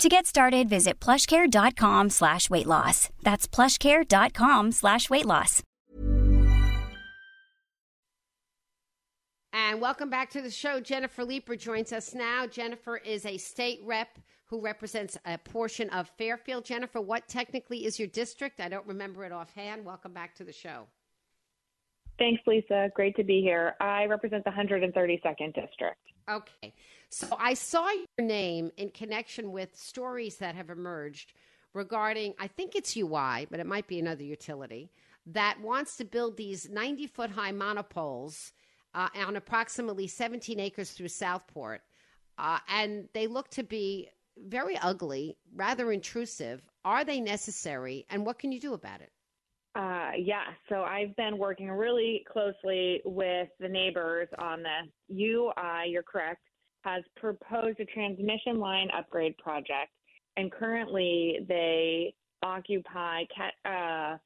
To get started, visit plushcare.com slash weight loss. That's plushcare.com slash weight loss. And welcome back to the show. Jennifer Leeper joins us now. Jennifer is a state rep who represents a portion of Fairfield. Jennifer, what technically is your district? I don't remember it offhand. Welcome back to the show. Thanks, Lisa. Great to be here. I represent the 132nd District. Okay. So I saw your name in connection with stories that have emerged regarding, I think it's UI, but it might be another utility, that wants to build these 90 foot high monopoles uh, on approximately 17 acres through Southport. Uh, and they look to be very ugly, rather intrusive. Are they necessary? And what can you do about it? Uh, yeah, so I've been working really closely with the neighbors on this. UI, you're correct, has proposed a transmission line upgrade project, and currently they occupy cat, uh,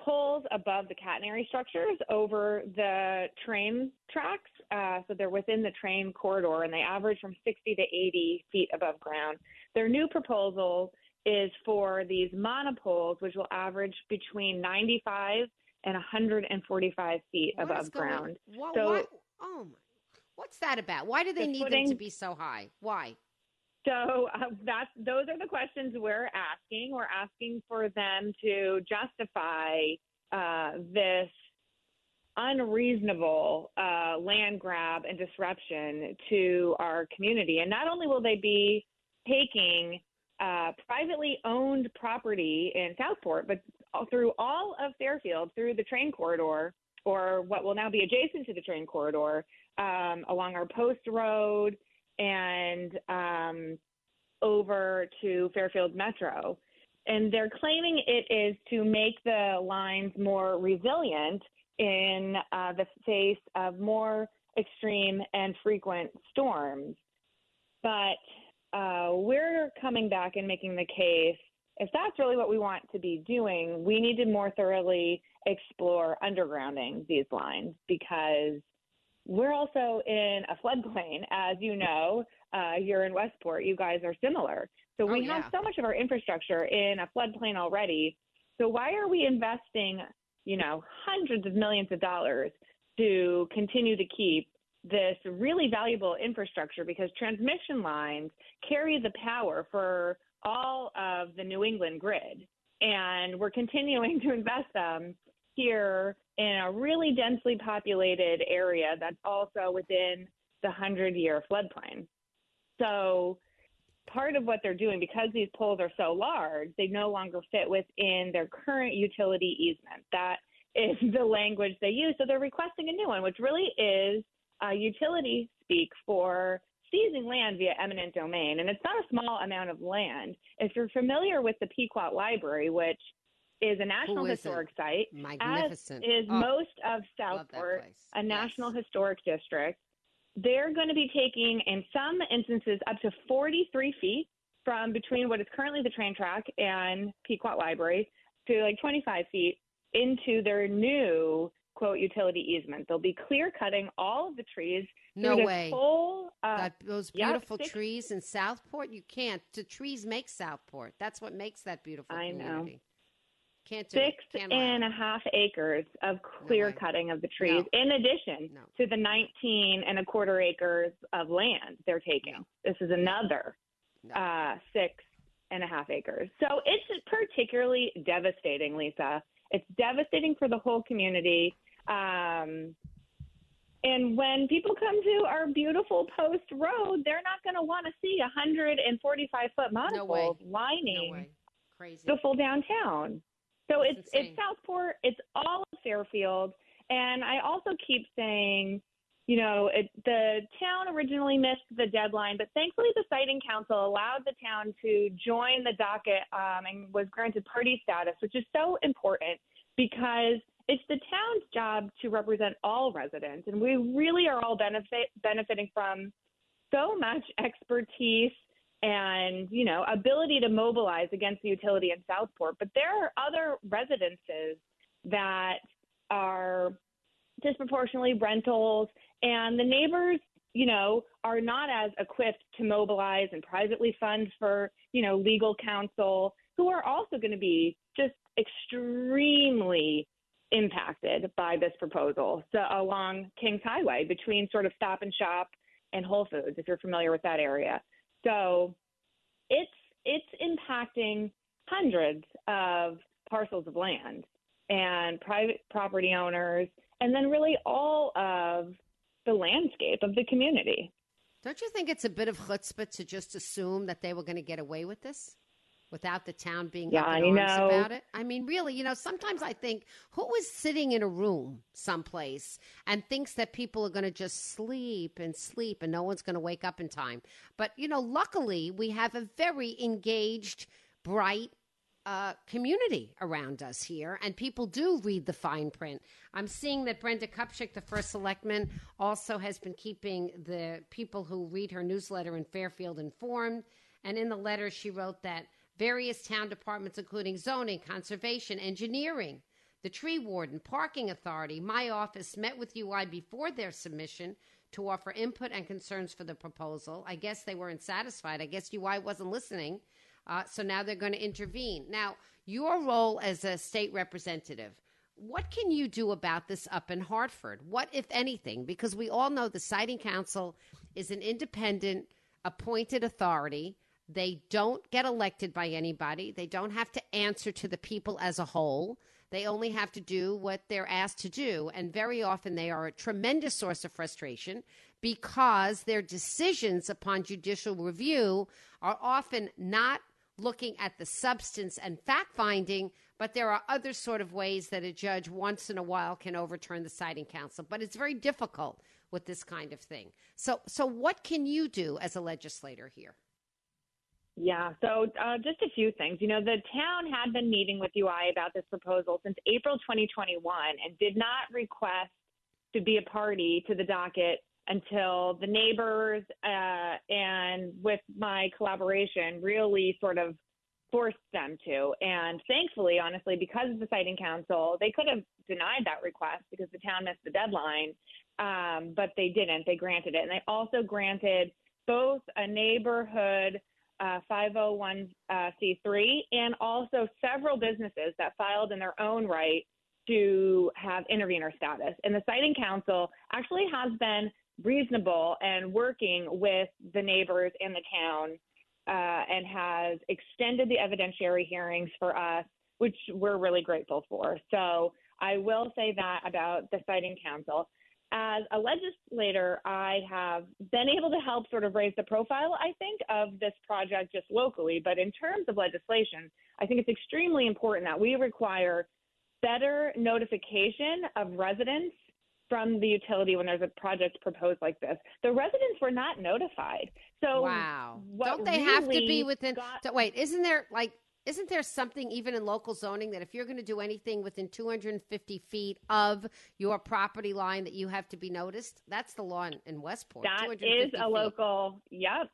poles above the catenary structures over the train tracks. Uh, so they're within the train corridor, and they average from 60 to 80 feet above ground. Their new proposal is for these monopoles, which will average between 95 and 145 feet What above ground. So- why- oh my, what's that about? Why do they The need them to be so high? Why? So uh, that's those are the questions we're asking. We're asking for them to justify uh, this unreasonable uh, land grab and disruption to our community. And not only will they be taking uh, privately owned property in Southport, but through all of Fairfield, through the train corridor, or what will now be adjacent to the train corridor, um, along our post road and um, over to Fairfield Metro. And they're claiming it is to make the lines more resilient in uh, the face of more extreme and frequent storms. But uh, we're coming back and making the case if that's really what we want to be doing, we need to more thoroughly explore undergrounding these lines because we're also in a floodplain, as you know. Uh, you're in Westport. You guys are similar. So we Oh, have so much of our infrastructure in a floodplain already. So why are we investing, you know, hundreds of millions of dollars to continue to keep this really valuable infrastructure? Because transmission lines carry the power for all of the New England grid. And we're continuing to invest them here in a really densely populated area that's also within the 100 year floodplain. So, part of what they're doing, because these poles are so large, they no longer fit within their current utility easement. That is the language they use. So, they're requesting a new one, which really is uh, utility speak for seizing land via eminent domain. And it's not a small amount of land. If you're familiar with the Pequot Library, which is a National isn't? Historic Site, Magnificent. as is Oh, most of Southport, a National Yes. Historic District. They're going to be taking, in some instances, up to 43 feet from between what is currently the train track and Pequot Library to like 25 feet into their new quote utility easement. They'll be clear cutting all of the trees. No way. Whole, uh, that, those beautiful six- trees in Southport, you can't. The trees make Southport. That's what makes that beautiful I know. community. Can't do six. Can't and a half acres of clear way. cutting of the trees, No. in addition No. to the 19 and a quarter acres of land they're taking. No. This is another No. uh, six and a half acres. So it's particularly devastating, Lisa. It's devastating for the whole community. Um, and when people come to our beautiful post road, they're not going to want to see 145 foot No monopoles No lining. Crazy. the full downtown. So It's it's insane. it's Southport, it's all of Fairfield, and I also keep saying, you know, it, the town originally missed the deadline, but thankfully the siting council allowed the town to join the docket um, and was granted party status, which is so important because it's the town's job to represent all residents, and we really are all benefit benefiting from so much expertise and you know ability to mobilize against the utility in Southport. But there are other residences that are disproportionately rentals, and the neighbors, you know, are not as equipped to mobilize and privately fund for you know legal counsel, who are also going to be just extremely impacted by this proposal. So along Kings Highway between sort of Stop and Shop and Whole Foods, if you're familiar with that area. So it's it's impacting hundreds of parcels of land and private property owners, and then really all of the landscape of the community. Don't you think it's a bit of chutzpah to just assume that they were going to get away with this without the town being Yeah, up in arms about it? I mean, really, you know, sometimes I think who is sitting in a room someplace and thinks that people are going to just sleep and sleep and no one's going to wake up in time? But, you know, luckily we have a very engaged, bright, uh, community around us here, and people do read the fine print. I'm seeing that Brenda Kupchick, the first selectman, also has been keeping the people who read her newsletter in Fairfield informed. And in the letter, she wrote that various town departments, including zoning, conservation, engineering, the tree warden, parking authority, my office met with UI before their submission to offer input and concerns for the proposal. I guess they weren't satisfied. I guess UI wasn't listening. Uh, so now they're going to intervene. Now, your role as a state representative, what can you do about this up in Hartford? What, if anything? Because we all know the Siting Council is an independent, appointed authority. They don't get elected by anybody. They don't have to answer to the people as a whole. They only have to do what they're asked to do. And very often they are a tremendous source of frustration because their decisions upon judicial review are often not looking at the substance and fact finding, but there are other sort of ways that a judge once in a while can overturn the siting council. But it's very difficult with this kind of thing. So, so what can you do as a legislator here? Yeah, so uh, just a few things. You know, the town had been meeting with UI about this proposal since April 2021 and did not request to be a party to the docket until the neighbors uh, and with my collaboration really sort of forced them to. And thankfully, honestly, because of the siting council, they could have denied that request because the town missed the deadline, um, but they didn't. They granted it. And they also granted both a neighborhood uh, 501c3 and also several businesses that filed in their own right to have intervener status. And the siting council actually has been reasonable and working with the neighbors in the town uh, and has extended the evidentiary hearings for us, which we're really grateful for. So I will say that about the siting council. As a legislator, I have been able to help sort of raise the profile, I think, of this project just locally. But in terms of legislation, I think it's extremely important that we require better notification of residents from the utility when there's a project proposed like this. The residents were not notified. So wow, don't they have to be within? got- so wait, isn't there like? Isn't there something even in local zoning that if you're going to do anything within 250 feet of your property line that you have to be noticed? That's the law in, in Westport. That 250 is a feet. local. Yep,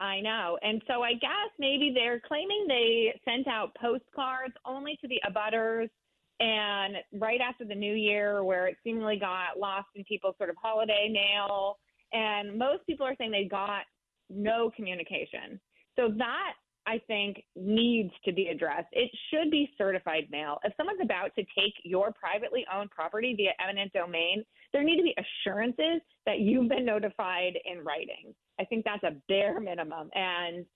I know. And so I guess maybe they're claiming they sent out postcards only to the abutters And right after the new year, where it seemingly got lost in people's sort of holiday mail, and most people are saying they got no communication. So that I think needs to be addressed. It should be certified mail. If someone's about to take your privately owned property via eminent domain, there need to be assurances that you've been notified in writing. I think that's a bare minimum and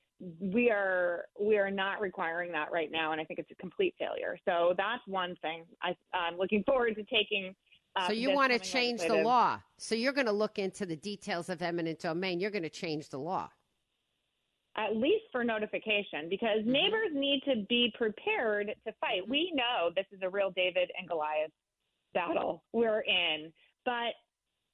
we are we are not requiring that right now and I think it's a complete failure. So that's one thing. I, I'm looking forward to taking uh, so you want to change the law. So you're going to look into the details of eminent domain. You're going to change the law at least for notification, because mm-hmm. neighbors need to be prepared to fight. Mm-hmm. We know this is a real David and Goliath battle we're in, but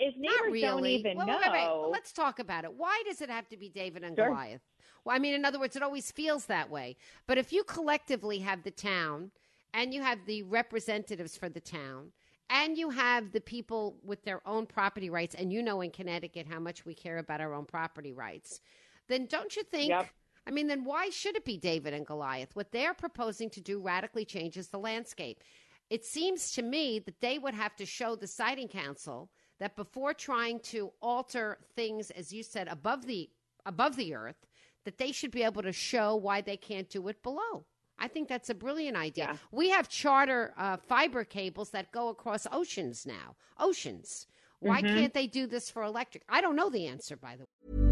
if neighbors really. don't even well, know, wait, wait, wait. let's talk about it. Why does it have to be David and sure. Goliath? Well, I mean, in other words, it always feels that way. But if you collectively have the town and you have the representatives for the town and you have the people with their own property rights, and you know in Connecticut how much we care about our own property rights then don't you think? Yep. I mean, then why should it be David and Goliath? What they're proposing to do radically changes the landscape. It seems to me that they would have to show the siting council that before trying to alter things, as you said, above the above the earth, that they should be able to show why they can't do it below. I think that's a brilliant idea. Yeah. We have charter uh, fiber cables that go across oceans now. Oceans. Why mm-hmm. can't they do this for electric? I don't know the answer, by the way.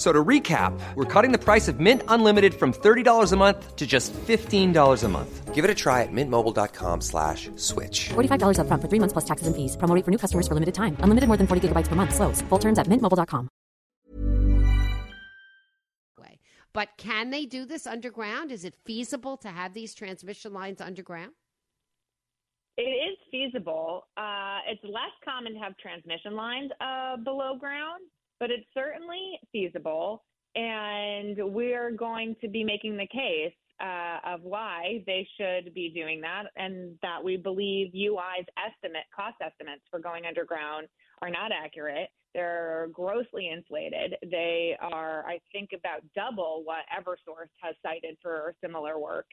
So to recap, we're cutting the price of Mint Unlimited from $30 a month to just $15 a month. Give it a try at mintmobile.com slash switch. $45 up front for three months plus taxes and fees. Promoting for new customers for limited time. Unlimited more than 40 gigabytes per month. Slows. Full terms at mintmobile.com. But can they do this underground? Is it feasible to have these transmission lines underground? It is feasible. Uh, it's less common to have transmission lines uh, below ground but it's certainly feasible. And we're going to be making the case uh, of why they should be doing that, and that we believe UI's estimate cost estimates for going underground are not accurate. They're grossly inflated. They are, I think, about double what Eversource has cited for similar work,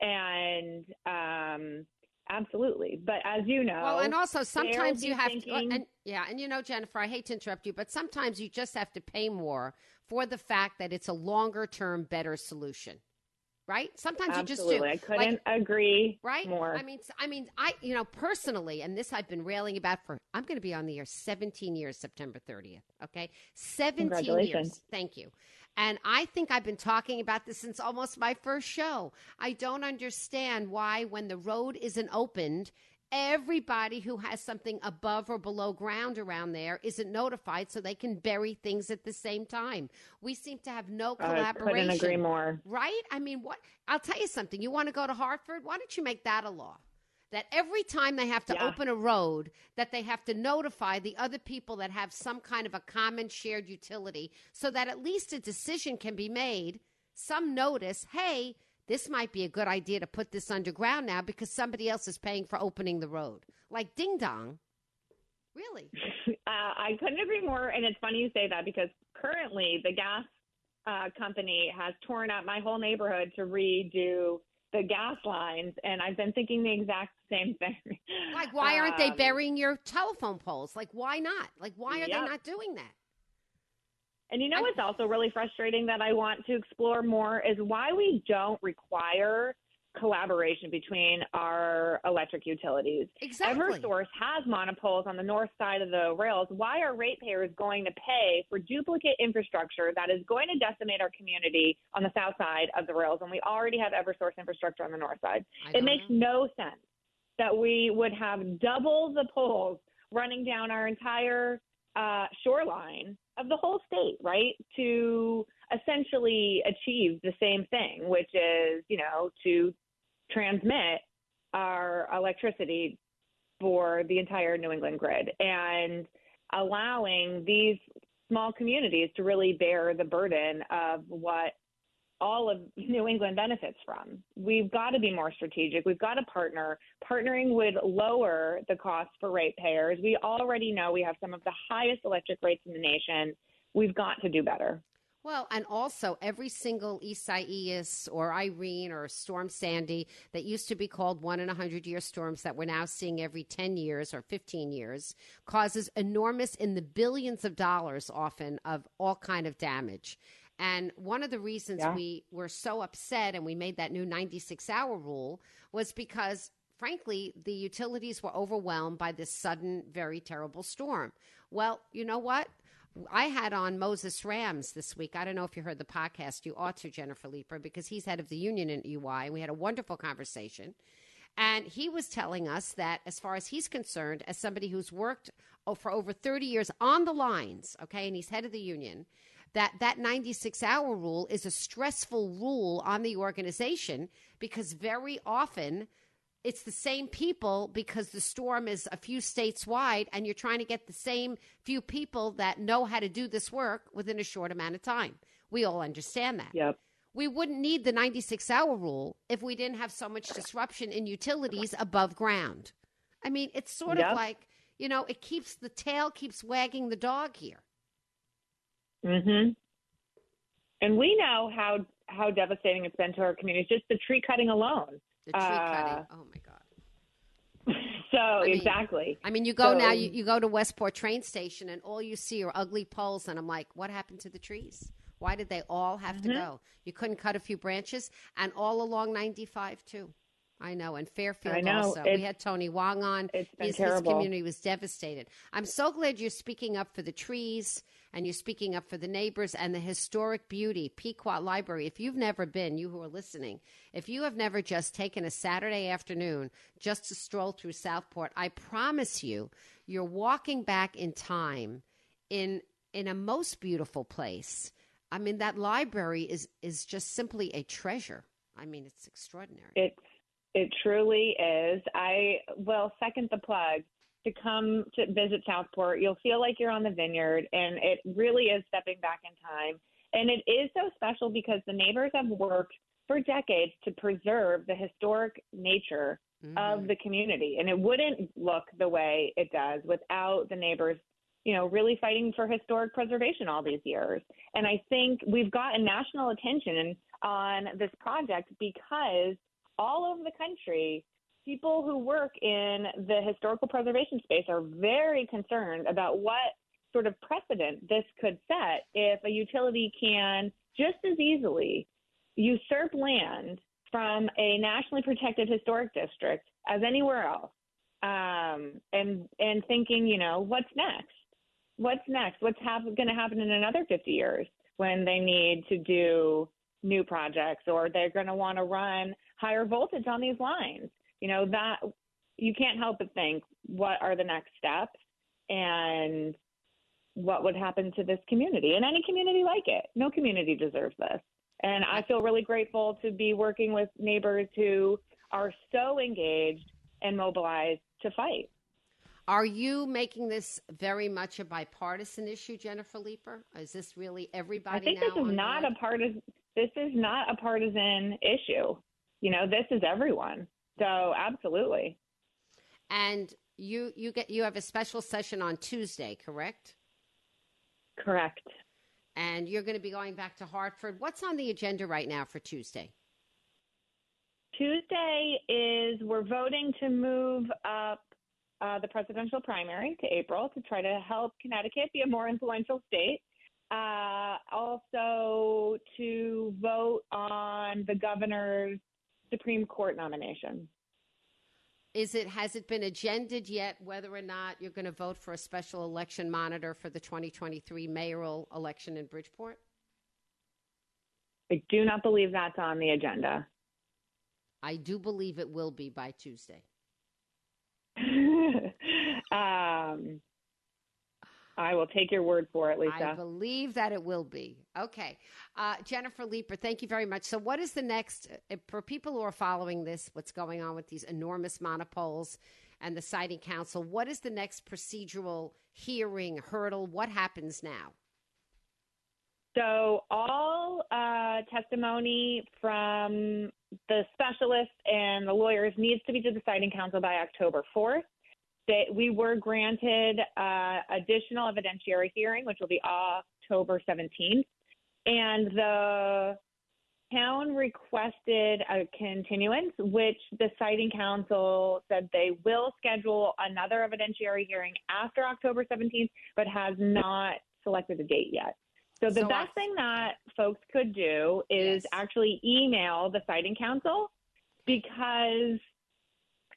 and um, Absolutely. But as you know, well, and also sometimes you have uh, thinking... to, and, yeah, and you know, Jennifer, I hate to interrupt you, but sometimes you just have to pay more for the fact that it's a longer term, better solution. Right? Sometimes Absolutely. you just do. I couldn't like, agree right? more. I mean, I mean, I, you know, personally, and this I've been railing about for, I'm going to be on the air 17 years, September 30th. Okay. 17 years. Thank you. And I think I've been talking about this since almost my first show. I don't understand why, when the road isn't opened, everybody who has something above or below ground around there isn't notified so they can bury things at the same time. We seem to have no collaboration. I couldn't agree more. Right? I mean, what? I'll tell you something. You want to go to Hartford? Why don't you make that a law? That every time they have to yeah. open a road that they have to notify the other people that have some kind of a common shared utility so that at least a decision can be made some notice hey this might be a good idea to put this underground now because somebody else is paying for opening the road like ding dong Really? uh, I couldn't agree more. And it's funny you say that because currently the gas uh, company has torn up my whole neighborhood to redo the gas lines, and I've been thinking the exact same thing. Like, why aren't they Um, burying your telephone poles? Like, why not? Like, why are they not doing that? And you know I- what's also really frustrating that I want to explore more is why we don't require collaboration between our electric utilities. Exactly. Eversource has monopoles on the north side of the rails. Why are ratepayers going to pay for duplicate infrastructure that is going to decimate our community on the south side of the rails when we already have Eversource infrastructure on the north side? It makes know. no sense that we would have double the poles running down our entire uh, shoreline of the whole state, right? To essentially achieve the same thing, which is, you know, to transmit our electricity for the entire New England grid and allowing these small communities to really bear the burden of what all of New England benefits from. We've got to be more strategic. We've got to partner. Partnering would lower the cost for ratepayers. We already know we have some of the highest electric rates in the nation. We've got to do better. Well, and also every single Isaias or Irene or Storm Sandy that used to be called one in a hundred year storms that we're now seeing every 10 years or 15 years causes enormous in the billions of dollars often of all kind of damage. And one of the reasons Yeah. we were so upset and we made that new 96 hour rule was because frankly, the utilities were overwhelmed by this sudden, very terrible storm. Well, you know what? I had on Moses Rams this week. I don't know if you heard the podcast. You ought to, Jennifer Leeper, because he's head of the union in EY. And we had a wonderful conversation. And he was telling us that, as far as he's concerned, as somebody who's worked oh, for over 30 years on the lines, okay, and he's head of the union, that that 96 hour rule is a stressful rule on the organization because very often it's the same people because the storm is a few states wide and you're trying to get the same few people that know how to do this work within a short amount of time. We all understand that. Yep. We wouldn't need the 96 hour rule if we didn't have so much disruption in utilities above ground. I mean, it's sort Yep. of like, you know, it keeps the tail keeps wagging the dog here. Mhm. And we know how how devastating it's been to our communities. Just the tree cutting alone. The tree Uh, cutting. Oh my God. so mean, exactly. I mean, you go now, you, you go to Westport train station, and all you see are ugly poles. And I'm like, what happened to the trees? Why did they all have Mm-hmm. to go? You couldn't cut a few branches, and all along 95 too. I know, and Fairfield I know. also. We had Tony Hwang on. it's been his, his terrible. community was devastated. I'm so glad you're speaking up for the trees and you're speaking up for the neighbors and the historic beauty, Pequot Library. If you've never been, you who are listening, if you have never just taken a Saturday afternoon just to stroll through Southport, I promise you, you're walking back in time in in a most beautiful place. I mean, that library is is just simply a treasure. I mean, it's extraordinary. It's it truly is. I will second the plug to come to visit Southport. You'll feel like you're on the vineyard, and it really is stepping back in time. And it is so special because the neighbors have worked for decades to preserve the historic nature mm-hmm. of the community, and it wouldn't look the way it does without the neighbors. You know, really fighting for historic preservation all these years. And I think we've gotten national attention on this project because all over the country, people who work in the historical preservation space are very concerned about what sort of precedent this could set if a utility can just as easily usurp land from a nationally protected historic district as anywhere else. Um, and and thinking, you know, what's next? What's next? What's hap- going to happen in another 50 years when they need to do new projects or they're going to want to run higher voltage on these lines? You know, that you can't help but think, what are the next steps and what would happen to this community and any community like it? No community deserves this. And I feel really grateful to be working with neighbors who are so engaged and mobilized to fight. Are you making this very much a bipartisan issue, Jennifer Leeper? Is this really everybody? I think now this is not board? a partisan. This is not a partisan issue. You know, this is everyone. So absolutely. And You you get you have a special session on Tuesday, correct? Correct. And you're going to be going back to Hartford. What's on the agenda right now for Tuesday? Tuesday is we're voting to move up uh, the presidential primary to April to try to help Connecticut be a more influential state. Uh, also, to vote on the governor's Supreme Court nomination. Is it has it been agended yet whether or not you're going to vote for a special election monitor for the 2023 mayoral election in Bridgeport? I do not believe that's on the agenda. I do believe it will be by Tuesday. um, I will take your word for it, Lisa. I believe that it will be. Okay. Uh, Jennifer Leeper, thank you very much. So, what is the next, uh, for people who are following this, what's going on with these enormous monopoles and the Siting Council, what is the next procedural hearing hurdle? What happens now? So, all uh, testimony from the specialists and the lawyers needs to be to the Siting Council by October 4th. They, we were granted uh, additional evidentiary hearing, which will be October 17th. And the town requested a continuance, which the Siting Council said they will schedule another evidentiary hearing after October 17th, but has not selected a date yet. So the So best I- thing that folks could do is Yes. actually email the Siting Council because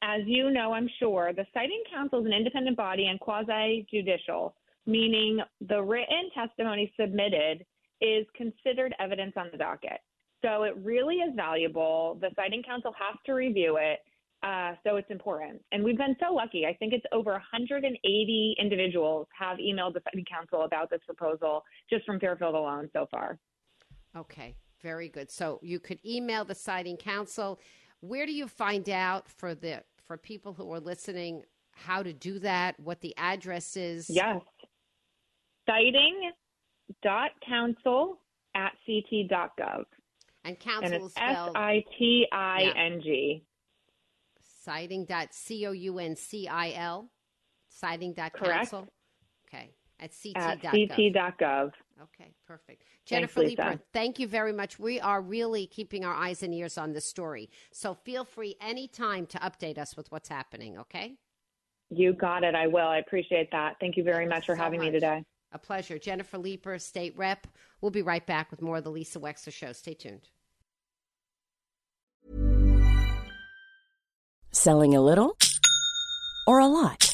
as you know, I'm sure, the Siting Council is an independent body and quasi judicial, meaning the written testimony submitted is considered evidence on the docket. So it really is valuable. The Siting Council has to review it. Uh, so it's important. And we've been so lucky. I think it's over 180 individuals have emailed the Siting Council about this proposal just from Fairfield alone so far. Okay, very good. So, you could email the Siting Council. Where do you find out for the for people who are listening how to do that, what the address is? Yes. Siting.council at ct.gov. And And council is it's S I T I N G. siting.council, siting.council. Okay, at At ct.gov. ct.gov. Okay, perfect. Jennifer Lisa. Leeper, thank you very much. We are really keeping our eyes and ears on this story. So feel free anytime to update us with what's happening, okay? You got it. I will. I appreciate that. Thank you very Thank much for so having me today. A pleasure. Jennifer Leeper, State Rep. We'll be right back with more of the Lisa Wexler Show. Stay tuned. Selling a little or a lot?